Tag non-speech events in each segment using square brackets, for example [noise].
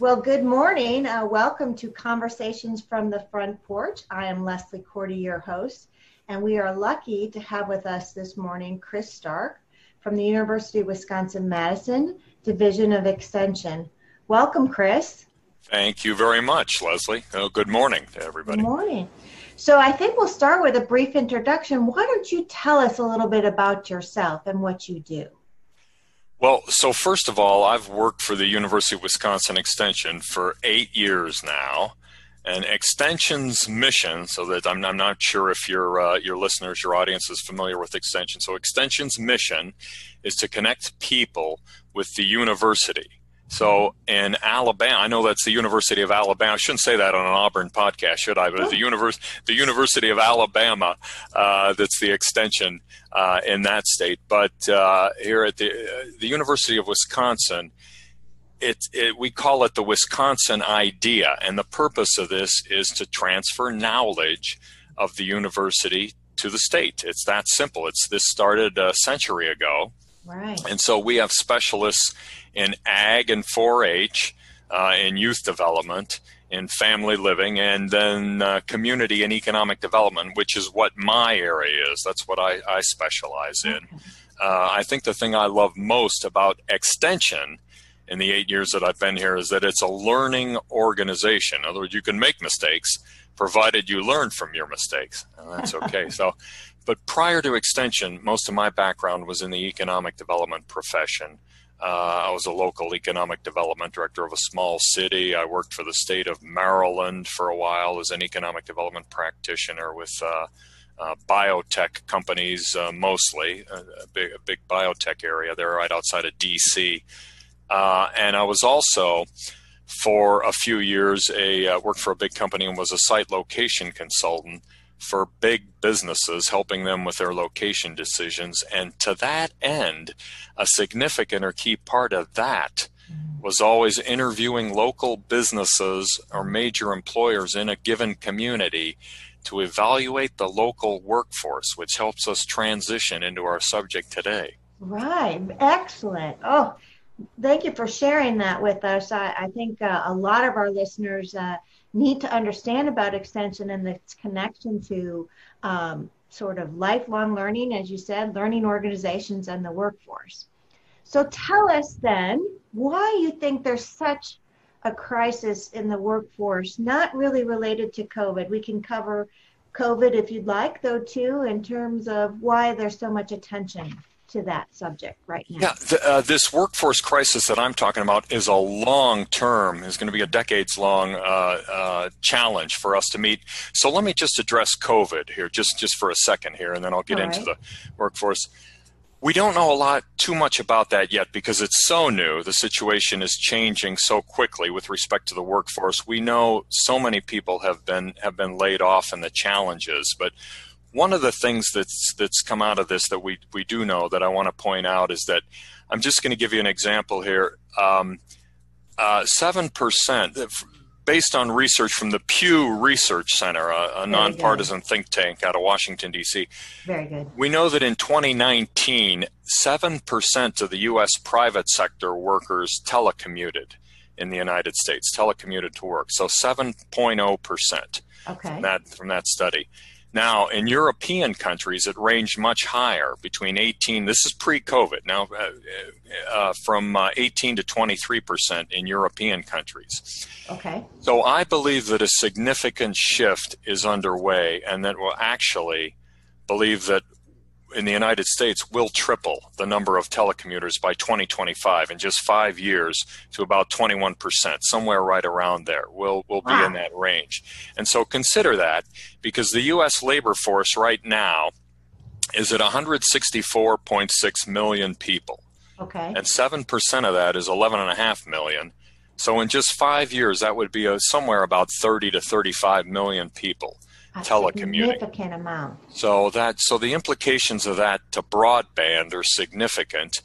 Well, good morning. Uh, welcome to Conversations from the Front Porch. I am Leslie Cordie, your host, and we are lucky to have with us this morning Chris Stark from the University of Wisconsin Madison Division of Extension. Welcome, Chris. Thank you very much, Leslie. Oh, good morning to everybody. Good morning. So, I think we'll start with a brief introduction. Why don't you tell us a little bit about yourself and what you do? Well, so first of all, I've worked for the University of Wisconsin Extension for eight years now. And Extension's mission, so that I'm, I'm not sure if your uh, your listeners, your audience is familiar with Extension. So Extension's mission is to connect people with the university. So in Alabama, I know that's the University of Alabama. I shouldn't say that on an Auburn podcast, should I? But the, univers- the University of Alabama, uh, that's the extension uh, in that state. But uh, here at the uh, the University of Wisconsin, it, it, we call it the Wisconsin idea, and the purpose of this is to transfer knowledge of the university to the state. It's that simple. It's this started a century ago, right? And so we have specialists in ag and 4-H, uh, in youth development, in family living, and then uh, community and economic development, which is what my area is. That's what I, I specialize in. Uh, I think the thing I love most about Extension in the eight years that I've been here is that it's a learning organization. In other words, you can make mistakes provided you learn from your mistakes. And that's okay. [laughs] so, but prior to Extension, most of my background was in the economic development profession. Uh, I was a local economic development director of a small city. I worked for the state of Maryland for a while as an economic development practitioner with uh, uh, biotech companies, uh, mostly a big, a big, biotech area there right outside of DC. Uh, and I was also for a few years a uh, worked for a big company and was a site location consultant for big businesses, helping them with their location decisions. And to that end, a significant or key part of that was always interviewing local businesses or major employers in a given community to evaluate the local workforce, which helps us transition into our subject today. Right. Excellent. Oh, thank you for sharing that with us. I, I think uh, a lot of our listeners uh, need to understand about extension and its connection to um, sort of lifelong learning, as you said, learning organizations and the workforce. So tell us then why you think there's such a crisis in the workforce, not really related to COVID. We can cover COVID if you'd like, though, too, in terms of why there's so much attention to that subject right now. Yeah, the, uh, this workforce crisis that I'm talking about is a long term, is going to be a decades long uh, uh, challenge for us to meet. So let me just address COVID here, just, just for a second here, and then I'll get All into right. the workforce. We don't know a lot too much about that yet because it's so new. The situation is changing so quickly with respect to the workforce. We know so many people have been have been laid off and the challenges, but one of the things that's that's come out of this that we we do know that I want to point out is that I'm just going to give you an example here. Um, uh, seven um, percent, based on research from the Pew Research Center, a, a nonpartisan think tank out of Washington D.C. Very good. We know that in 2019, seven percent of the U.S. private sector workers telecommuted in the United States, telecommuted to work. So 7.0 percent. Okay. From that from that study. Now, in European countries, it ranged much higher, between 18, this is pre COVID, now uh, uh, from uh, 18 to 23 percent in European countries. Okay. So I believe that a significant shift is underway and that will actually believe that in the United States will triple the number of telecommuters by 2025 in just five years to about 21%, somewhere right around there. We'll, we'll be wow. in that range. And so consider that because the U.S. labor force right now is at 164.6 million people. Okay. And 7% of that is 11.5 million. So in just five years, that would be a, somewhere about 30 to 35 million people a telecommuting. Significant amount. So that so the implications of that to broadband are significant.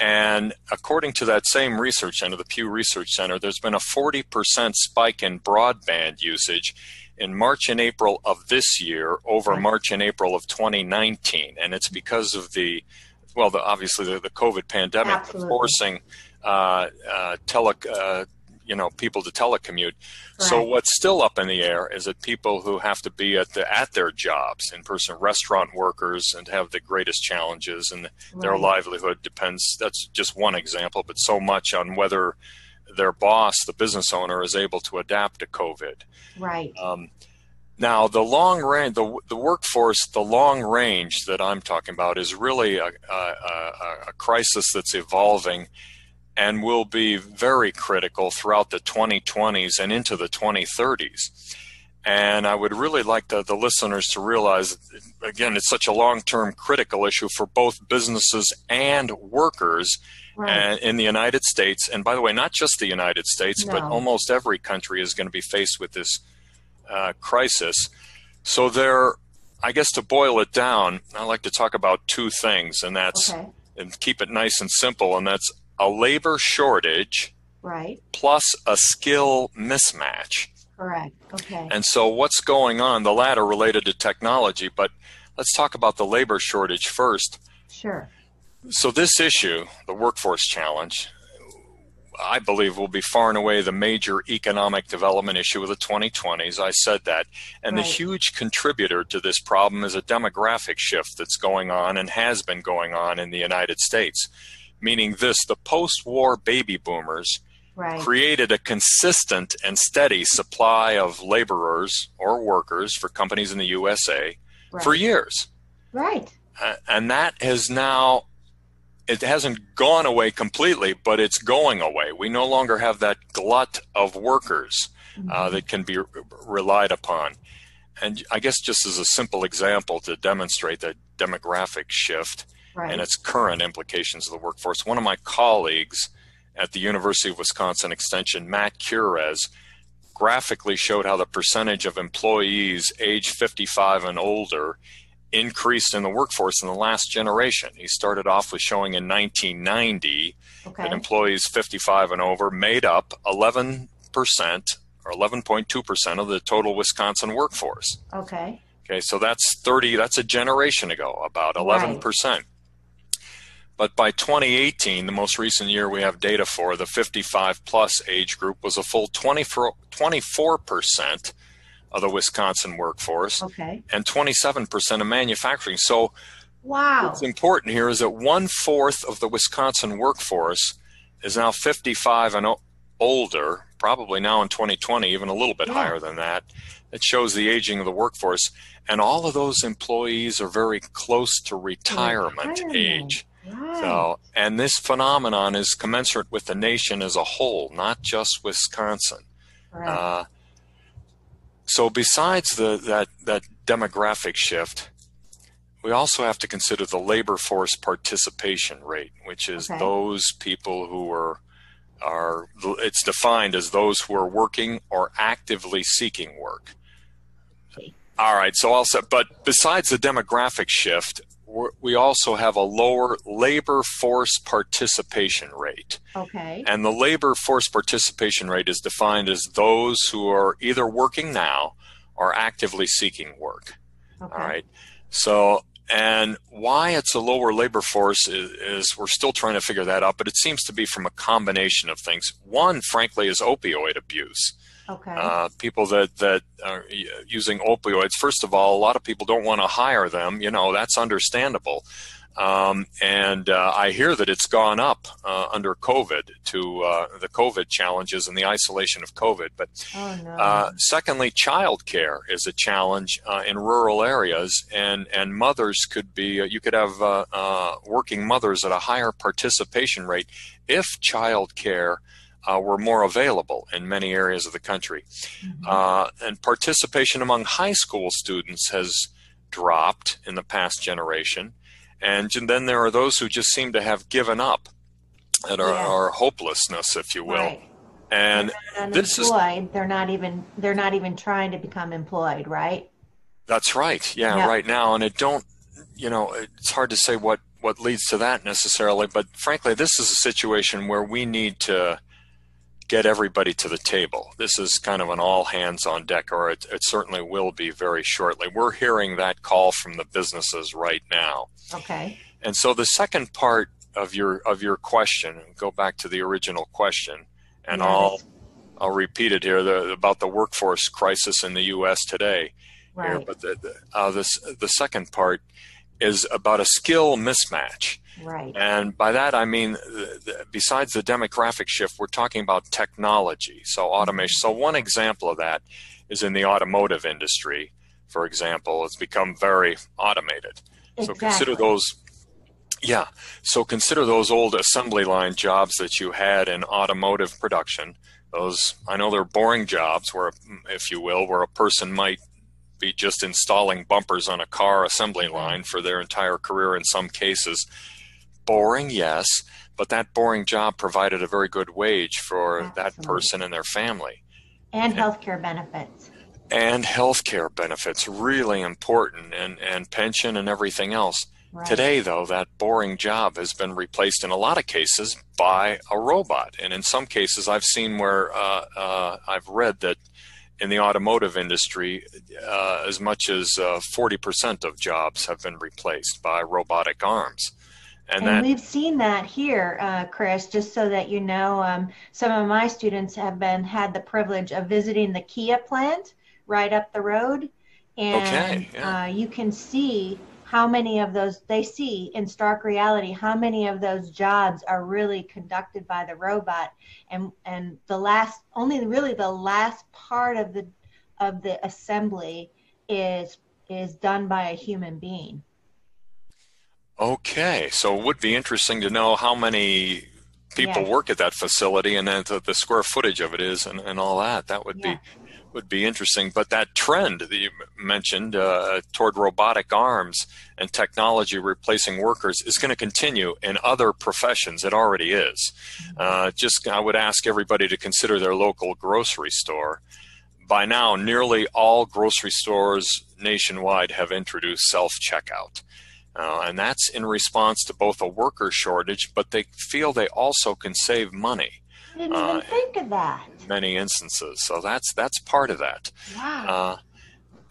And according to that same research center, the Pew Research Center, there's been a 40% spike in broadband usage in March and April of this year over. March and April of 2019. And it's because of the, well, the, obviously the, the COVID pandemic Absolutely. forcing uh, uh, tele, uh, you know people to telecommute. Right. So what's still up in the air is that people who have to be at the at their jobs, in person restaurant workers, and have the greatest challenges, and right. their livelihood depends. That's just one example, but so much on whether their boss, the business owner, is able to adapt to COVID. Right. Um, now, the long range, the, the workforce, the long range that I'm talking about is really a, a, a, a crisis that's evolving and will be very critical throughout the 2020s and into the 2030s. And I would really like the, the listeners to realize, again, it's such a long term critical issue for both businesses and workers right. in the United States. And by the way, not just the United States, no. but almost every country is going to be faced with this uh, crisis. So there, I guess to boil it down, I like to talk about two things, and that's okay. and keep it nice and simple, and that's a labor shortage, right, plus a skill mismatch. Correct. Okay. And so what's going on? The latter related to technology, but let's talk about the labor shortage first. Sure. So this issue, the workforce challenge, I believe will be far and away the major economic development issue of the 2020s. I said that. And right. the huge contributor to this problem is a demographic shift that's going on and has been going on in the United States. Meaning this the post war baby boomers right. created a consistent and steady supply of laborers or workers for companies in the USA right. for years. Right. Uh, and that has now it hasn't gone away completely, but it's going away. We no longer have that glut of workers uh, mm-hmm. that can be re- relied upon. And I guess just as a simple example to demonstrate the demographic shift right. and its current implications of the workforce, one of my colleagues at the University of Wisconsin Extension, Matt Kures, graphically showed how the percentage of employees age 55 and older increased in the workforce in the last generation. He started off with showing in 1990 okay. that employees 55 and over made up 11% or 11.2% of the total Wisconsin workforce. Okay. Okay, so that's 30, that's a generation ago, about 11%. Right. But by 2018, the most recent year we have data for, the 55 plus age group was a full 24, 24% of the Wisconsin workforce, okay. and 27% of manufacturing. So, wow. what's important here is that one fourth of the Wisconsin workforce is now 55 and older, probably now in 2020, even a little bit yeah. higher than that. It shows the aging of the workforce. And all of those employees are very close to retirement, retirement. age. Right. So, and this phenomenon is commensurate with the nation as a whole, not just Wisconsin. Right. Uh, so besides the, that, that demographic shift, we also have to consider the labor force participation rate, which is okay. those people who are are it's defined as those who are working or actively seeking work. All right, so also, but besides the demographic shift, we also have a lower labor force participation rate. Okay. And the labor force participation rate is defined as those who are either working now or actively seeking work. Okay. All right. So, and why it's a lower labor force is, is, we're still trying to figure that out, but it seems to be from a combination of things. One, frankly, is opioid abuse. Okay. Uh, people that that are using opioids. First of all, a lot of people don't want to hire them. You know that's understandable. Um, and uh, I hear that it's gone up uh, under COVID to uh, the COVID challenges and the isolation of COVID. But oh, no. Uh, secondly, childcare is a challenge uh, in rural areas, and and mothers could be uh, you could have working mothers at a higher participation rate if childcare uh, were more available in many areas of the country. Mm-hmm. Uh, and participation among high school students has dropped in the past generation. And then there are those who just seem to have given up, that are, yeah. are hopelessness, if you will. Right. And this is they're not even they're not even trying to become employed, right? That's right. Yeah, yep. right now, and it don't you know it's hard to say what what leads to that necessarily, but frankly, this is a situation where we need to get everybody to the table. This is kind of an all hands on deck, or it, it, certainly will be very shortly. We're hearing that call from the businesses right now. Okay. And so the second part of your of your question, go back to the original question, and. I'll I'll repeat it here the, about the workforce crisis in the U.S. today. Right. Here, but the the, uh, this, the second part is about a skill mismatch. Right. And by that I mean, the, the, besides the demographic shift, we're talking about technology. So automation. So one example of that is in the automotive industry. For example, it's become very automated. Exactly. So consider those. Yeah. So consider those old assembly line jobs that you had in automotive production. Those I know they're boring jobs, where, mm, if you will, where a person might be just installing bumpers on a car assembly line for their entire career in some cases. Boring, yes, but that boring job provided a very good wage for Absolutely. that person and their family. And healthcare benefits. And healthcare benefits, really important, and, and pension and everything else. Right. Today, though, that boring job has been replaced in a lot of cases by a robot. And in some cases, I've seen where uh, uh, I've read that in the automotive industry, uh, as much as uh, 40% of jobs have been replaced by robotic arms. And, and that, we've seen that here, uh, Chris. Just so that you know, um, some of my students have been had the privilege of visiting the Kia plant right up the road, and okay, yeah. Uh, you can see how many of those they see in stark reality how many of those jobs are really conducted by the robot and and the last only really the last part of the of the assembly is is done by a human being okay so it would be interesting to know how many people yes. work at that facility and then the, the, square footage of it is and, and all that that would be would be interesting. But that trend that you mentioned uh, toward robotic arms and technology replacing workers is going to continue in other professions. It already is. Uh, just I would ask everybody to consider their local grocery store. By now, nearly all grocery stores nationwide have introduced self checkout. Uh, and that's in response to both a worker shortage, but they feel they also can save money. I didn't even uh, think of that. Many instances, so that's that's part of that. Wow. Uh,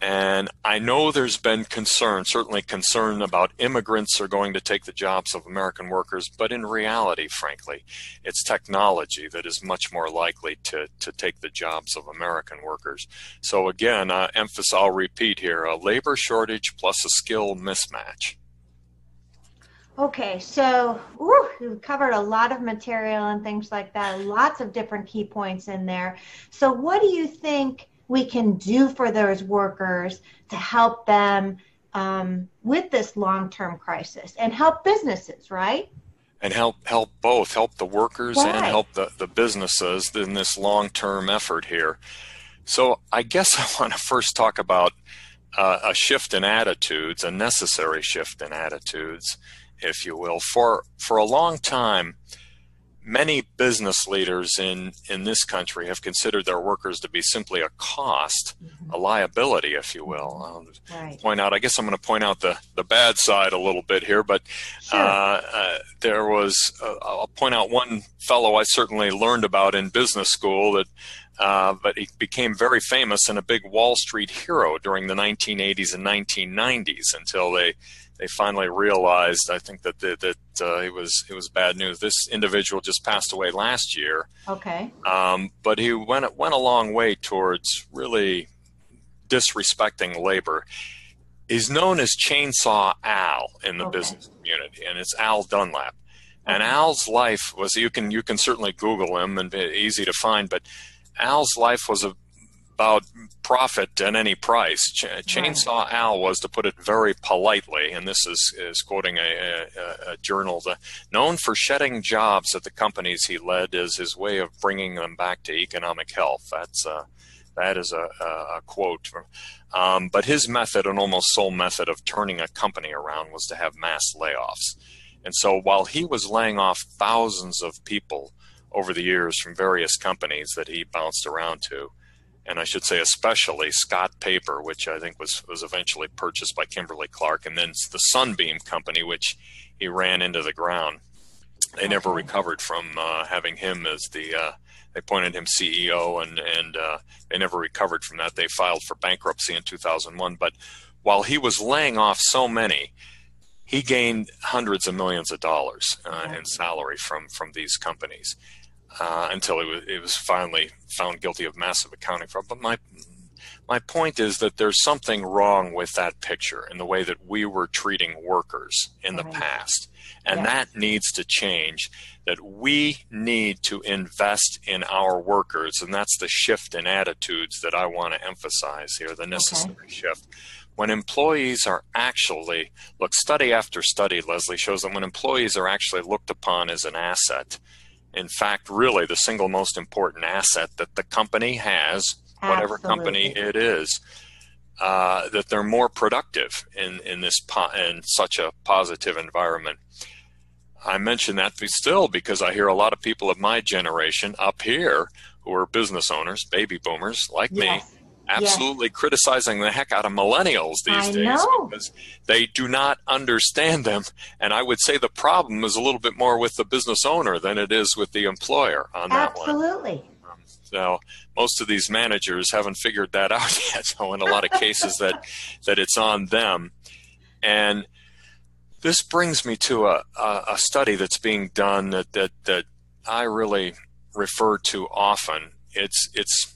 and I know there's been concern, certainly concern about immigrants are going to take the jobs of American workers, but in reality, frankly, it's technology that is much more likely to, to take the jobs of American workers. So again, uh, emphasis, I'll repeat here, a labor shortage plus a skill mismatch. Okay, so we've covered a lot of material and things like that, lots of different key points in there. So, what do you think we can do for those workers to help them um, with this long term crisis and help businesses, right? And help help both, help the workers right. and help the, the businesses in this long term effort here. So, I guess [laughs] I want to first talk about uh, a shift in attitudes, a necessary shift in attitudes if you will. For for a long time, many business leaders in in this country have considered their workers to be simply a cost, mm-hmm. a liability, if you will. right. Point out. I guess I'm going to point out the the bad side a little bit here, but sure. uh, uh, there was. Uh, I'll point out one fellow I certainly learned about in business school that. Uh, but he became very famous and a big Wall Street hero during the 1980s and 1990s until they they finally realized, I think that the, that uh, it was it was bad news. This individual just passed away last year. Okay. Um, but he went went a long way towards really disrespecting labor. He's known as Chainsaw Al in the okay. business community, and it's Al Dunlap. And Al's life was you can you can certainly Google him and be easy to find, but Al's life was a about profit at any price. Ch- Chainsaw right. Al was, to put it very politely, and this is, is quoting a, a, a journal, the, known for shedding jobs at the companies he led as his way of bringing them back to economic health. That's uh, that is a, a quote. Um, but his method, an almost sole method of turning a company around, was to have mass layoffs. And so while he was laying off thousands of people over the years from various companies that he bounced around to, and I should say especially Scott Paper, which I think was was eventually purchased by Kimberly Clark, and then the Sunbeam Company, which he ran into the ground. They never recovered from uh, having him as the. Uh, they appointed him CEO, and and uh, they never recovered from that. They filed for bankruptcy in 2001. But while he was laying off so many, he gained hundreds of millions of dollars uh, in salary from from these companies. Uh, until it was, it was finally found guilty of massive accounting fraud. But my my point is that there's something wrong with that picture and the way that we were treating workers in the past. And yes. that needs to change. That we need to invest in our workers. And that's the shift in attitudes that I want to emphasize here, the necessary okay. shift. When employees are actually, look, study after study, Leslie, shows that when employees are actually looked upon as an asset, in fact, really the single most important asset that the company has whatever company it is, uh, that they're more productive in in this po- in such a positive environment. I mention that still because I hear a lot of people of my generation up here who are business owners, baby boomers like yes. me, absolutely yes. criticizing the heck out of millennials these I days know. because they do not understand them. And I would say the problem is a little bit more with the business owner than it is with the employer on that absolutely. one. Absolutely. Um, now, most of these managers haven't figured that [laughs] out yet. So, in a lot of cases, that [laughs] that it's on them. And this brings me to a, a, a study that's being done that, that that I really refer to often. It's it's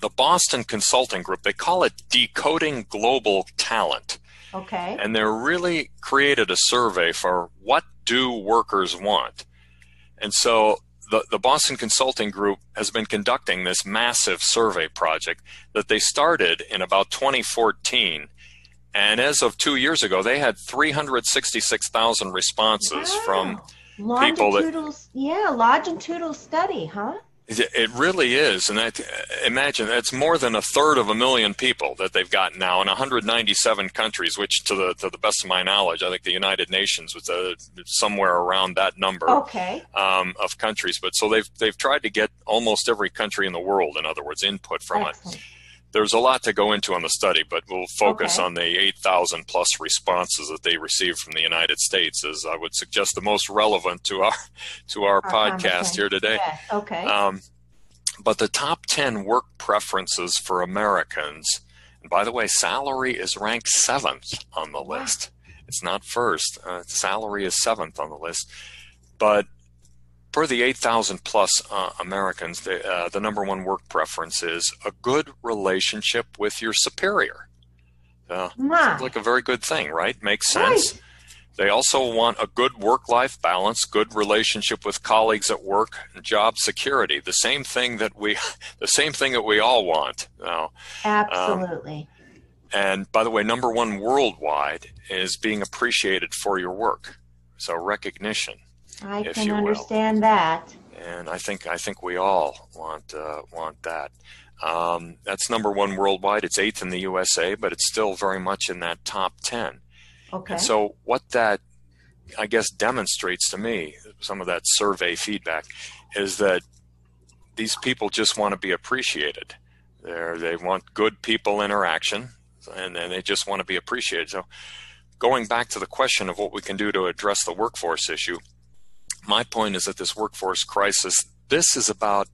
the Boston Consulting Group. They call it Decoding Global Talent. Okay. And they're really created a survey for what do workers want. And so the, the Boston Consulting Group has been conducting this massive survey project that they started in about 2014. And as of two years ago, they had 366,000 responses wow. from people that. Yeah, longitudinal study, huh? It really is, and imagine that's more than a third of a million people that they've got now in 197 countries. Which, to the to the best of my knowledge, I think the United Nations was uh, somewhere around that number okay. um, of countries. But so they've they've tried to get almost every country in the world, in other words, input from Excellent. it there's a lot to go into on the study, but we'll focus okay. on the 8,000 plus responses that they received from the United States, as I would suggest the most relevant to our [laughs] to our, our podcast here today. Yes. Okay. Um, but the top 10 work preferences for Americans, and by the way, salary is ranked seventh on the list. It's not first. Uh, salary is seventh on the list, but for the 8,000 plus uh, Americans, the, uh, the number one work preference is a good relationship with your superior. Uh, like a very good thing, right? Makes sense. Right. They also want a good work life balance, good relationship with colleagues at work, and job security. The same thing that we, [laughs] the same thing that we all want. Now, Absolutely. Um, and by the way, number one worldwide is being appreciated for your work. So recognition. I can understand that. And I think I think we all want uh, want that. Um, that's number one worldwide. It's eighth in the USA, but it's still very much in that top ten. Okay. And so what that I guess demonstrates to me, some of that survey feedback, is that these people just want to be appreciated. They they want good people interaction, and, and they just want to be appreciated. So, going back to the question of what we can do to address the workforce issue, my point is that this workforce crisis, this is about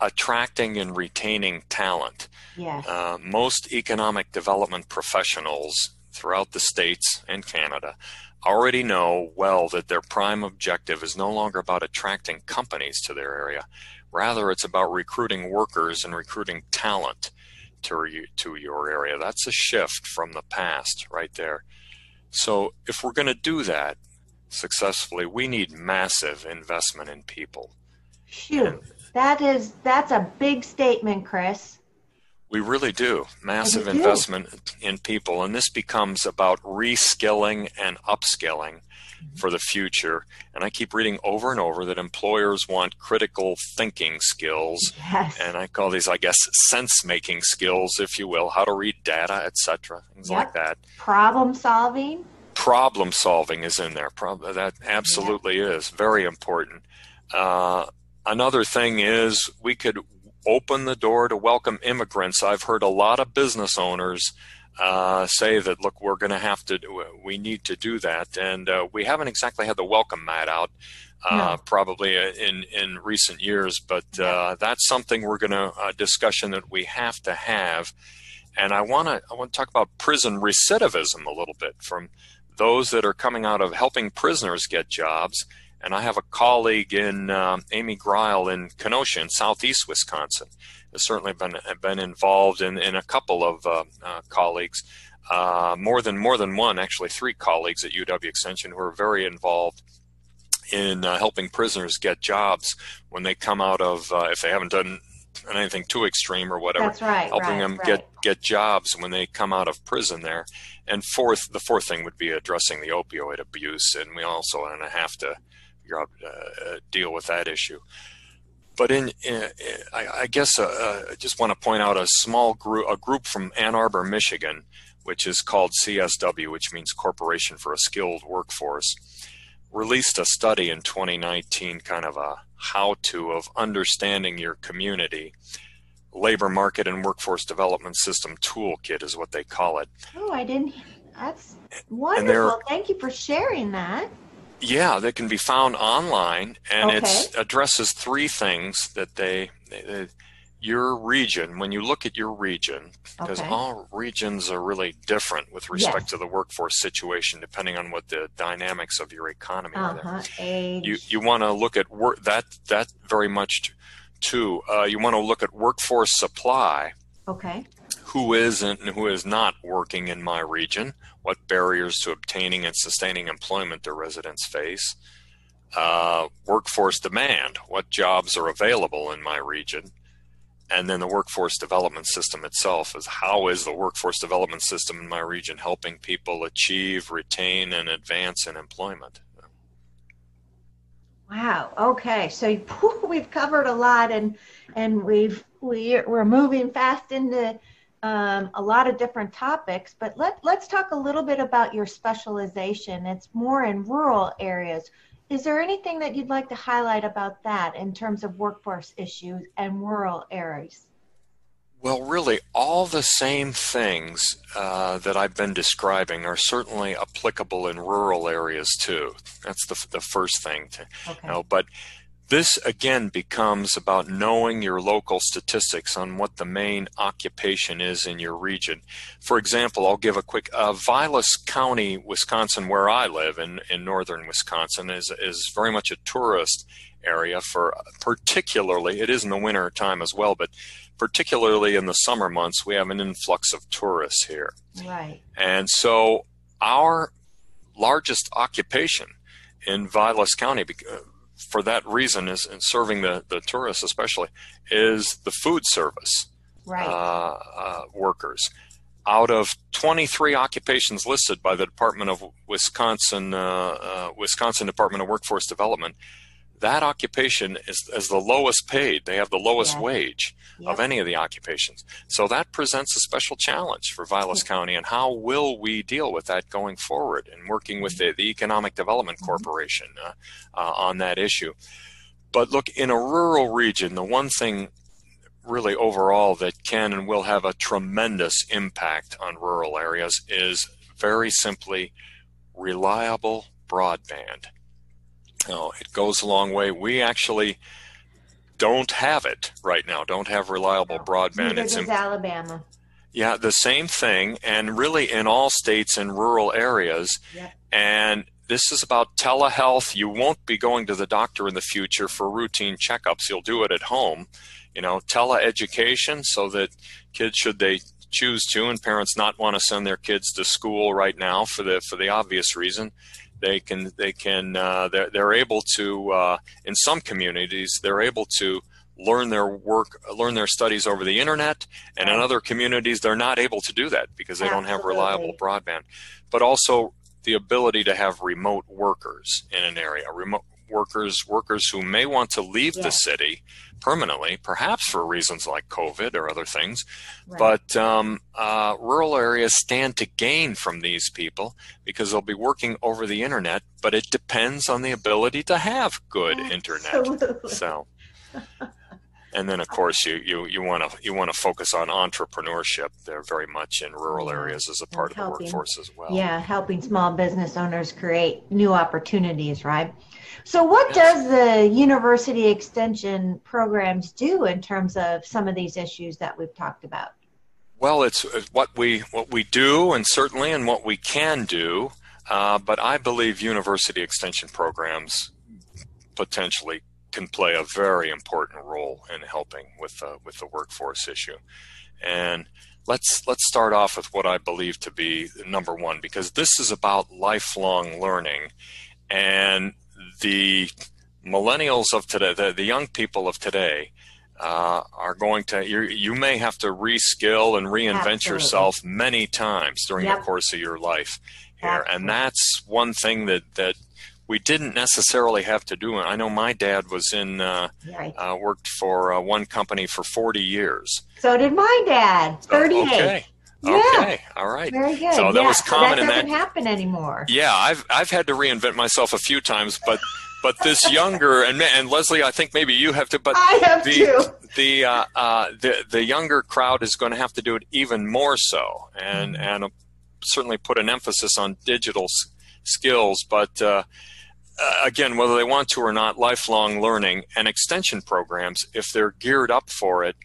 attracting and retaining talent. Yes. Uh, most economic development professionals throughout the states and Canada already know well that their prime objective is no longer about attracting companies to their area. Rather, it's about recruiting workers and recruiting talent to, to your area. That's a shift from the past right there. So, if we're going to do that, successfully, we need massive investment in people. Shoot, that is that's a big statement, Chris. We really do. Massive investment in people. And this becomes about reskilling and upskilling for the future. And I keep reading over and over that employers want critical thinking skills. Yes. And I call these, I guess, sense making skills, if you will, how to read data, etc. Things yep. like that. Problem solving problem solving is in there. that absolutely yeah. is very important. Uh, another thing is we could open the door to welcome immigrants. I've heard a lot of business owners uh, say that, look, we're going to have to, do, we need to do that. And uh, we haven't exactly had the welcome mat out. Uh, no. Probably in in recent years, but uh, that's something we're going to a discussion that we have to have, and I want to I want to talk about prison recidivism a little bit from those that are coming out of helping prisoners get jobs And I have a colleague in uh, Amy Greil in Kenosha in southeast Wisconsin. Has certainly been been involved in, in a couple of uh, uh, colleagues, uh, more than more than one, actually three colleagues at UW Extension who are very involved in uh, helping prisoners get jobs when they come out of uh, if they haven't done anything too extreme or whatever. That's right. Helping right, them right. get get jobs when they come out of prison there. And fourth, the fourth thing would be addressing the opioid abuse, and we also are going to have to figure out uh, deal with that issue. But in, in I, I, guess uh, uh, I just want to point out a small group, a group from Ann Arbor, Michigan, which is called CSW, which means Corporation for a Skilled Workforce, released a study in 2019, kind of a how-to of understanding your community labor market and workforce development system toolkit is what they call it. Oh, I didn't. That's wonderful. Thank you for sharing that. Yeah, that can be found online, and okay. it addresses three things that they, they, your region. When you look at your region, because okay. all regions are really different with respect yes. to the workforce situation, depending on what the dynamics of your economy uh-huh. are. There. You you want to look at work that that very much too. uh, you want to look at workforce supply. Okay. Who is and who is not working in my region? What barriers to obtaining and sustaining employment do residents face? Uh, workforce demand. What jobs are available in my region? And then the workforce development system itself is how is the workforce development system in my region helping people achieve, retain, and advance in employment? Wow. Okay. So [laughs] we've covered a lot, and and we've we we're moving fast into um, a lot of different topics. But let let's talk a little bit about your specialization. It's more in rural areas. Is there anything that you'd like to highlight about that in terms of workforce issues and rural areas? Well, really, all the same things uh, that I've been describing are certainly applicable in rural areas too. That's the, the first thing to okay. know. But this again becomes about knowing your local statistics on what the main occupation is in your region. For example, I'll give a quick uh, Vilas County, Wisconsin, where I live in, in northern Wisconsin, is, is very much a tourist area for particularly, it is in the winter time as well, but particularly in the summer months, we have an influx of tourists here. Right. And so our largest occupation in Vilas County, uh, for that reason, is in serving the, the tourists especially, is the food service right. uh, uh, workers. Out of 23 occupations listed by the Department of Wisconsin, uh, uh, Wisconsin Department of Workforce Development, that occupation is, is the lowest paid. They have the lowest yeah. wage yep. of any of the occupations. So that presents a special challenge for Vilas. County. And how will we deal with that going forward and working with the, the Economic Development mm-hmm. Corporation uh, uh, on that issue? But look, in a rural region, the one thing really overall that can and will have a tremendous impact on rural areas is very simply reliable broadband know, it goes a long way. We actually don't have it right now. Don't have reliable broadband. Neither it's in, Alabama. Yeah, the same thing, and really in all states and rural areas. Yep. And this is about telehealth. You won't be going to the doctor in the future for routine checkups. You'll do it at home. You know, teleeducation so that kids, should they choose to, and parents not want to send their kids to school right now for the for the obvious reason, they can they can uh, they're, they're able to uh, in some communities they're able to learn their work learn their studies over the internet and in other communities they're not able to do that because they Absolutely. don't have reliable broadband. But also the ability to have remote workers in an area remote workers workers who may want to leave the city permanently, perhaps for reasons like COVID or other things. Right. But um, uh, rural areas stand to gain from these people because they'll be working over the internet. But it depends on the ability to have good Absolutely. internet. So. and then of course you you you want to you want to focus on entrepreneurship they're very much in rural areas as a part of the workforce as well yeah helping small business owners create new opportunities right so, what does the university extension programs do in terms of some of these issues that we've talked about? Well, it's what we what we do, and certainly, and what we can do. Uh, but I believe university extension programs potentially can play a very important role in helping with uh, with the workforce issue. And let's let's start off with what I believe to be number one because this is about lifelong learning, and the millennials of today, the, the young people of today, uh, are going to you you may have to reskill and reinvent Absolutely. yourself many times during yep. the course of your life here Absolutely. and that's one thing that that we didn't necessarily have to do I know my dad was in uh, right. uh, worked for uh, one company for 40 years so did my dad 38 okay yeah. Okay, all right. Very good. So that yeah. was common so that in that. happen anymore. Yeah, I've I've had to reinvent myself a few times, but but this [laughs] younger and and Leslie, I think maybe you have to. But I have the, too. The uh, uh, the the younger crowd is going to have to do it even more so, and mm-hmm. and uh, certainly put an emphasis on digital s- skills. But uh, uh, again, whether they want to or not, lifelong learning and extension programs, if they're geared up for it,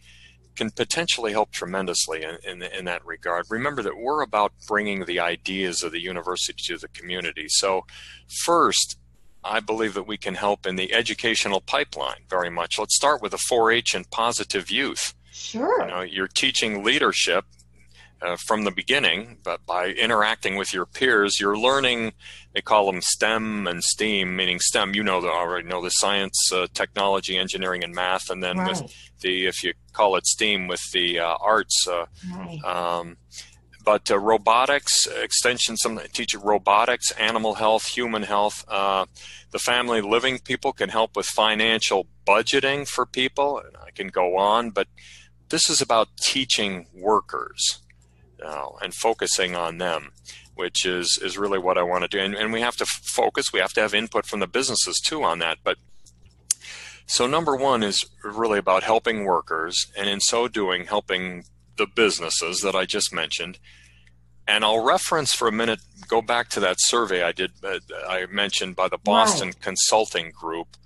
can potentially help tremendously in, in, in, that regard. Remember that we're about bringing the ideas of the university to the community. So, first, I believe that we can help in the educational pipeline very much. Let's start with the 4-H and positive youth. Sure. You know, you're teaching leadership uh, from the beginning, but by interacting with your peers, you're learning. They call them STEM and STEAM, meaning STEM. You know, the, already know the science, uh, technology, engineering, and math, and then right. with the if you call it STEAM with the uh, arts. Uh, right. Um, but uh, robotics extension some teach robotics animal health human health uh, the family living people can help with financial budgeting for people and i can go on but this is about teaching workers uh, and focusing on them which is is really what i want to do and, and we have to focus we have to have input from the businesses too on that but so number one is really about helping workers and in so doing helping the businesses that I just mentioned. And I'll reference for a minute, go back to that survey I did, uh, I mentioned by the Boston. Consulting Group.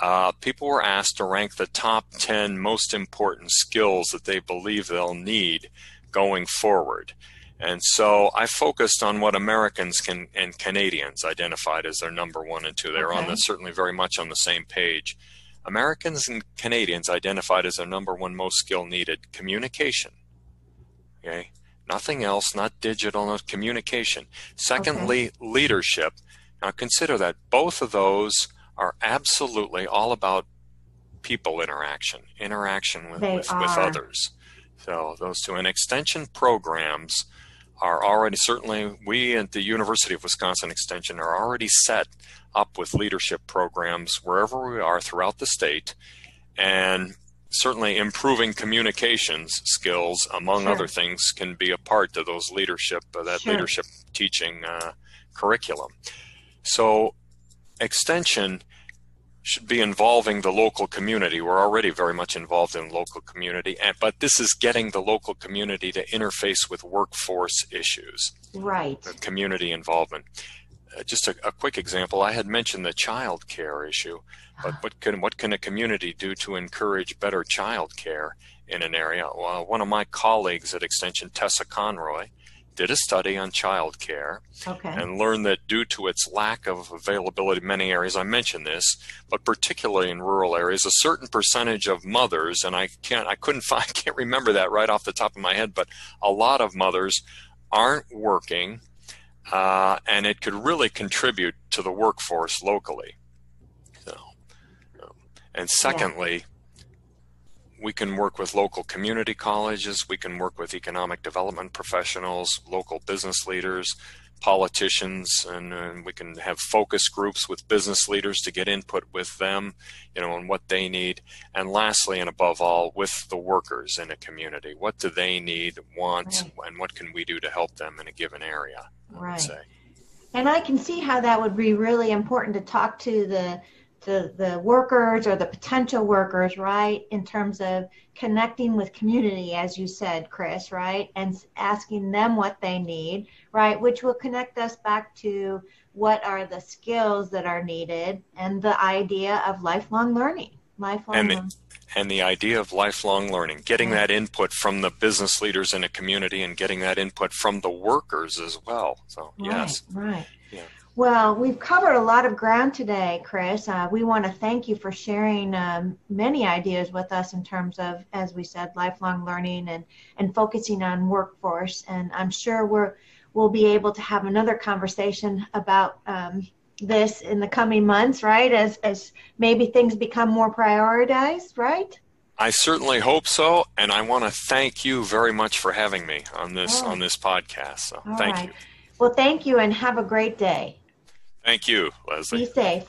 Uh, people were asked to rank the top 10 most important skills that they believe they'll need going forward. And so I focused on what Americans can and Canadians identified as their number one and two. They're okay. on the certainly very much on the same page. Americans and Canadians identified as their number one most skill needed communication, Okay. Nothing else, not digital, not communication. Secondly, okay. leadership. Now consider that both of those are absolutely all about people interaction, interaction with, with, with, others. So those two. And extension programs are already certainly we at the University of Wisconsin Extension are already set up with leadership programs wherever we are throughout the state. And certainly improving communications skills, among sure. other things, can be a part of those leadership uh, that sure. leadership teaching uh, curriculum. So, extension should be involving the local community. We're already very much involved in local community, and, but this is getting the local community to interface with workforce issues. Right. Community involvement. Uh, just a, a, quick example, I had mentioned the child care issue, but what can what can a community do to encourage better child care in an area? Well, one of my colleagues at Extension, Tessa Conroy, did a study on child care okay. and learned that due to its lack of availability in many areas, I mentioned this, but particularly in rural areas, a certain percentage of mothers, and I can't I couldn't [laughs] find I can't remember that right off the top of my head, but a lot of mothers aren't working uh, and it could really contribute to the workforce locally. So, um, and secondly, yeah. We can work with local community colleges, we can work with economic development professionals, local business leaders, politicians, and, and, we can have focus groups with business leaders to get input with them, you know, on what they need. And lastly, and above all, with the workers in a community, what do they need, want, right. and what can we do to help them in a given area? right. And I can see how that would be really important to talk to the the, the workers or the potential workers, right, in terms of connecting with community, as you said, Chris, right, and asking them what they need, right, which will connect us back to what are the skills that are needed and the idea of lifelong learning. Lifelong and learning and the idea of lifelong learning, getting that input from the business leaders in a community and getting that input from the workers as well. So, right, yes. Right. Well, we've covered a lot of ground today, Chris. Uh, we want to thank you for sharing um, many ideas with us in terms of, as we said, lifelong learning and, and focusing on workforce. And I'm sure we're, we'll be able to have another conversation about um, this in the coming months, right? As, as maybe things become more prioritized, right? I certainly hope so, and I want to thank you very much for having me on this Oh. on this podcast. So All thank right. you. Well, thank you and have a great day. Thank you, Leslie. Be safe.